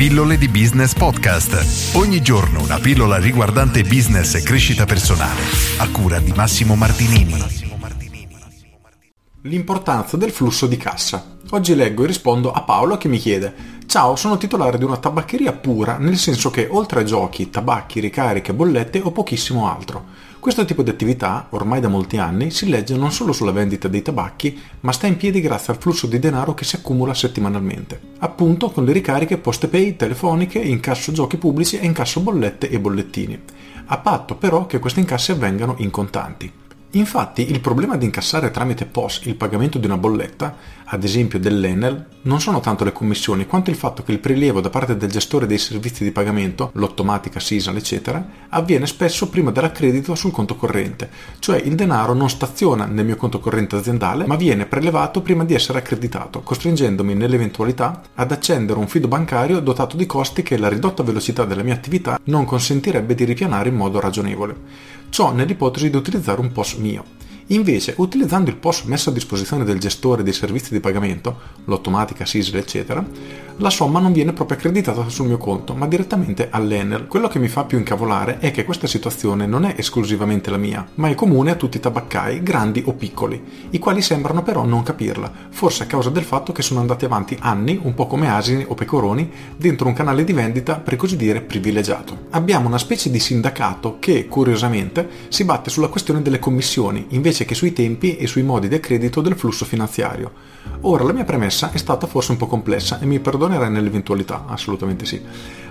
Pillole di Business Podcast. Ogni giorno una pillola riguardante business e crescita personale. A cura di Massimo Martinini. L'importanza del flusso di cassa. Oggi leggo e rispondo a Paolo che mi chiede Ciao, sono titolare di una tabaccheria pura, nel senso che oltre a giochi, tabacchi, ricariche, bollette ho pochissimo altro. Questo tipo di attività, ormai da molti anni, si legge non solo sulla vendita dei tabacchi, ma sta in piedi grazie al flusso di denaro che si accumula settimanalmente. Appunto con le ricariche poste pay, telefoniche, incasso giochi pubblici e incasso bollette e bollettini. A patto però che questi incassi avvengano in contanti. Infatti il problema di incassare tramite POS il pagamento di una bolletta, ad esempio dell'Enel, non sono tanto le commissioni quanto il fatto che il prelievo da parte del gestore dei servizi di pagamento, l'automatica, Sisal, eccetera, avviene spesso prima dell'accredito sul conto corrente, cioè il denaro non staziona nel mio conto corrente aziendale ma viene prelevato prima di essere accreditato, costringendomi nell'eventualità ad accendere un fido bancario dotato di costi che la ridotta velocità della mia attività non consentirebbe di ripianare in modo ragionevole. Ciò nell'ipotesi di utilizzare un POS mio. Invece, utilizzando il POS messo a disposizione del gestore dei servizi di pagamento, l'automatica, SISL, eccetera, la somma non viene proprio accreditata sul mio conto, ma direttamente all'Enel. Quello che mi fa più incavolare è che questa situazione non è esclusivamente la mia, ma è comune a tutti i tabaccai, grandi o piccoli, i quali sembrano però non capirla, forse a causa del fatto che sono andati avanti anni, un po' come asini o pecoroni, dentro un canale di vendita per così dire privilegiato. Abbiamo una specie di sindacato che, curiosamente, si batte sulla questione delle commissioni, invece che sui tempi e sui modi di accredito del flusso finanziario. Ora, la mia premessa è stata forse un po' complessa e mi perdonerai nell'eventualità, assolutamente sì.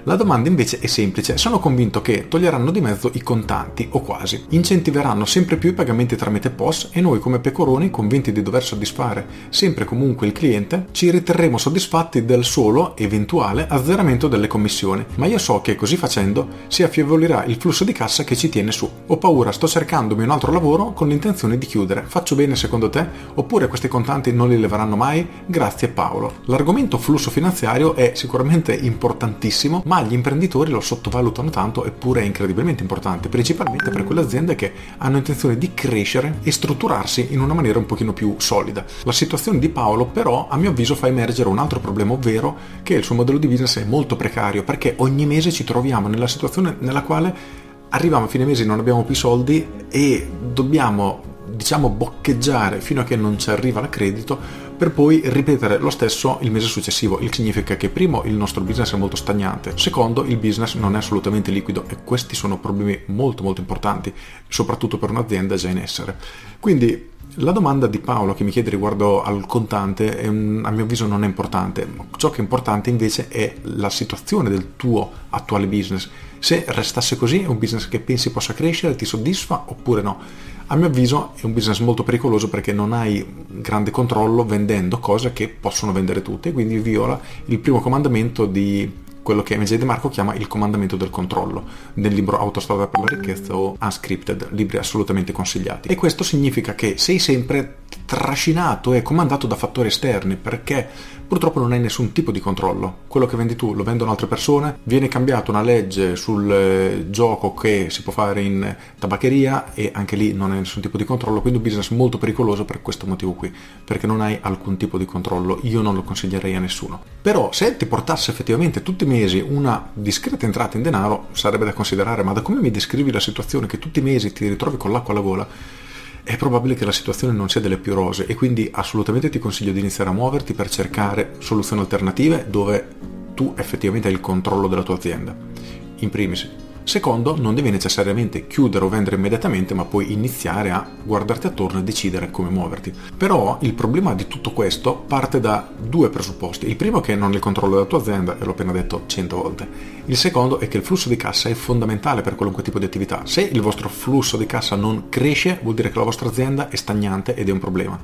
La domanda invece è semplice, sono convinto che toglieranno di mezzo i contanti, o quasi, incentiveranno sempre più i pagamenti tramite POS e noi come pecoroni, convinti di dover soddisfare sempre comunque il cliente, ci riterremo soddisfatti del solo eventuale azzeramento delle commissioni, ma io so che così facendo si affievolirà il flusso di cassa che ci tiene su. Ho paura, sto cercandomi un altro lavoro con l'intenzione di chiudere. Faccio bene secondo te? Oppure questi contanti non li leveranno mai? Grazie Paolo. L'argomento flusso finanziario è sicuramente importantissimo, ma gli imprenditori lo sottovalutano tanto eppure è incredibilmente importante, principalmente per quelle aziende che hanno intenzione di crescere e strutturarsi in una maniera un pochino più solida. La situazione di Paolo però a mio avviso fa emergere un altro problema, ovvero che il suo modello di business è molto precario perché ogni mese ci troviamo nella situazione nella quale arriviamo a fine mese non abbiamo più soldi e dobbiamo diciamo boccheggiare fino a che non ci arriva l'accredito per poi ripetere lo stesso il mese successivo. Il significa che primo il nostro business è molto stagnante, secondo il business non è assolutamente liquido e questi sono problemi molto molto importanti, soprattutto per un'azienda già in essere. Quindi la domanda di Paolo che mi chiede riguardo al contante è, a mio avviso non è importante, ciò che è importante invece è la situazione del tuo attuale business. Se restasse così è un business che pensi possa crescere, ti soddisfa oppure no? A mio avviso è un business molto pericoloso perché non hai grande controllo vendendo cose che possono vendere tutte, quindi viola il primo comandamento di quello che MJ De Marco chiama il comandamento del controllo, nel libro Autostrada per la ricchezza o Unscripted, libri assolutamente consigliati. E questo significa che sei sempre trascinato e comandato da fattori esterni perché purtroppo non hai nessun tipo di controllo. Quello che vendi tu lo vendono altre persone, viene cambiata una legge sul eh, gioco che si può fare in tabaccheria e anche lì non hai nessun tipo di controllo, quindi un business molto pericoloso per questo motivo qui, perché non hai alcun tipo di controllo, io non lo consiglierei a nessuno. Però se ti portasse effettivamente tutti i mesi una discreta entrata in denaro sarebbe da considerare, ma da come mi descrivi la situazione che tutti i mesi ti ritrovi con l'acqua alla gola, è probabile che la situazione non sia delle più rose e quindi assolutamente ti consiglio di iniziare a muoverti per cercare soluzioni alternative dove tu effettivamente hai il controllo della tua azienda. In primis, Secondo, non devi necessariamente chiudere o vendere immediatamente, ma puoi iniziare a guardarti attorno e decidere come muoverti. Però il problema di tutto questo parte da due presupposti. Il primo è che non hai il controllo della tua azienda, e l'ho appena detto cento volte. Il secondo è che il flusso di cassa è fondamentale per qualunque tipo di attività. Se il vostro flusso di cassa non cresce, vuol dire che la vostra azienda è stagnante ed è un problema.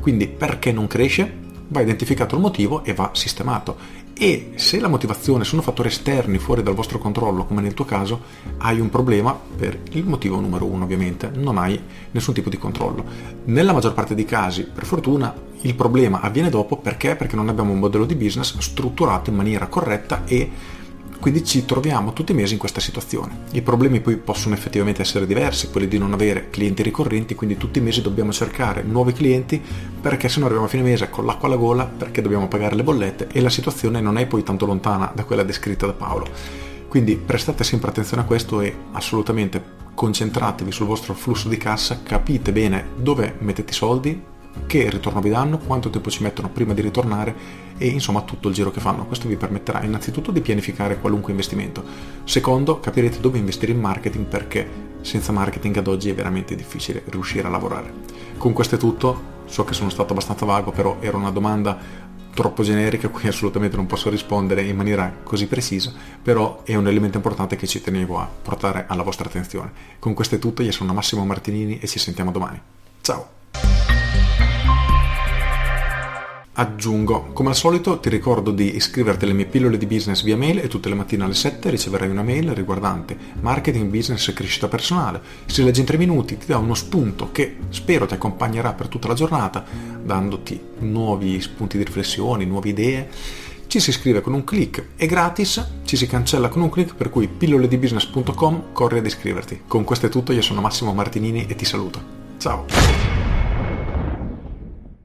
Quindi perché non cresce? Va identificato il motivo e va sistemato e se la motivazione sono fattori esterni fuori dal vostro controllo, come nel tuo caso, hai un problema per il motivo numero uno, ovviamente, non hai nessun tipo di controllo. Nella maggior parte dei casi, per fortuna, il problema avviene dopo perché? Perché non abbiamo un modello di business strutturato in maniera corretta e quindi ci troviamo tutti i mesi in questa situazione. I problemi poi possono effettivamente essere diversi, quelli di non avere clienti ricorrenti, quindi tutti i mesi dobbiamo cercare nuovi clienti perché se no arriviamo a fine mese con l'acqua alla gola perché dobbiamo pagare le bollette e la situazione non è poi tanto lontana da quella descritta da Paolo. Quindi prestate sempre attenzione a questo e assolutamente concentratevi sul vostro flusso di cassa, capite bene dove mettete i soldi, che ritorno vi danno, quanto tempo ci mettono prima di ritornare e insomma tutto il giro che fanno. Questo vi permetterà innanzitutto di pianificare qualunque investimento. Secondo, capirete dove investire in marketing perché senza marketing ad oggi è veramente difficile riuscire a lavorare. Con questo è tutto, so che sono stato abbastanza vago, però era una domanda troppo generica, qui assolutamente non posso rispondere in maniera così precisa, però è un elemento importante che ci tenevo a portare alla vostra attenzione. Con questo è tutto, io sono Massimo Martinini e ci sentiamo domani. Ciao! Aggiungo, come al solito ti ricordo di iscriverti alle mie pillole di business via mail e tutte le mattine alle 7 riceverai una mail riguardante marketing, business e crescita personale. Se leggi in 3 minuti ti dà uno spunto che spero ti accompagnerà per tutta la giornata, dandoti nuovi spunti di riflessione, nuove idee. Ci si iscrive con un clic, è gratis, ci si cancella con un clic per cui pilloledibusiness.com corri ad iscriverti. Con questo è tutto, io sono Massimo Martinini e ti saluto. Ciao!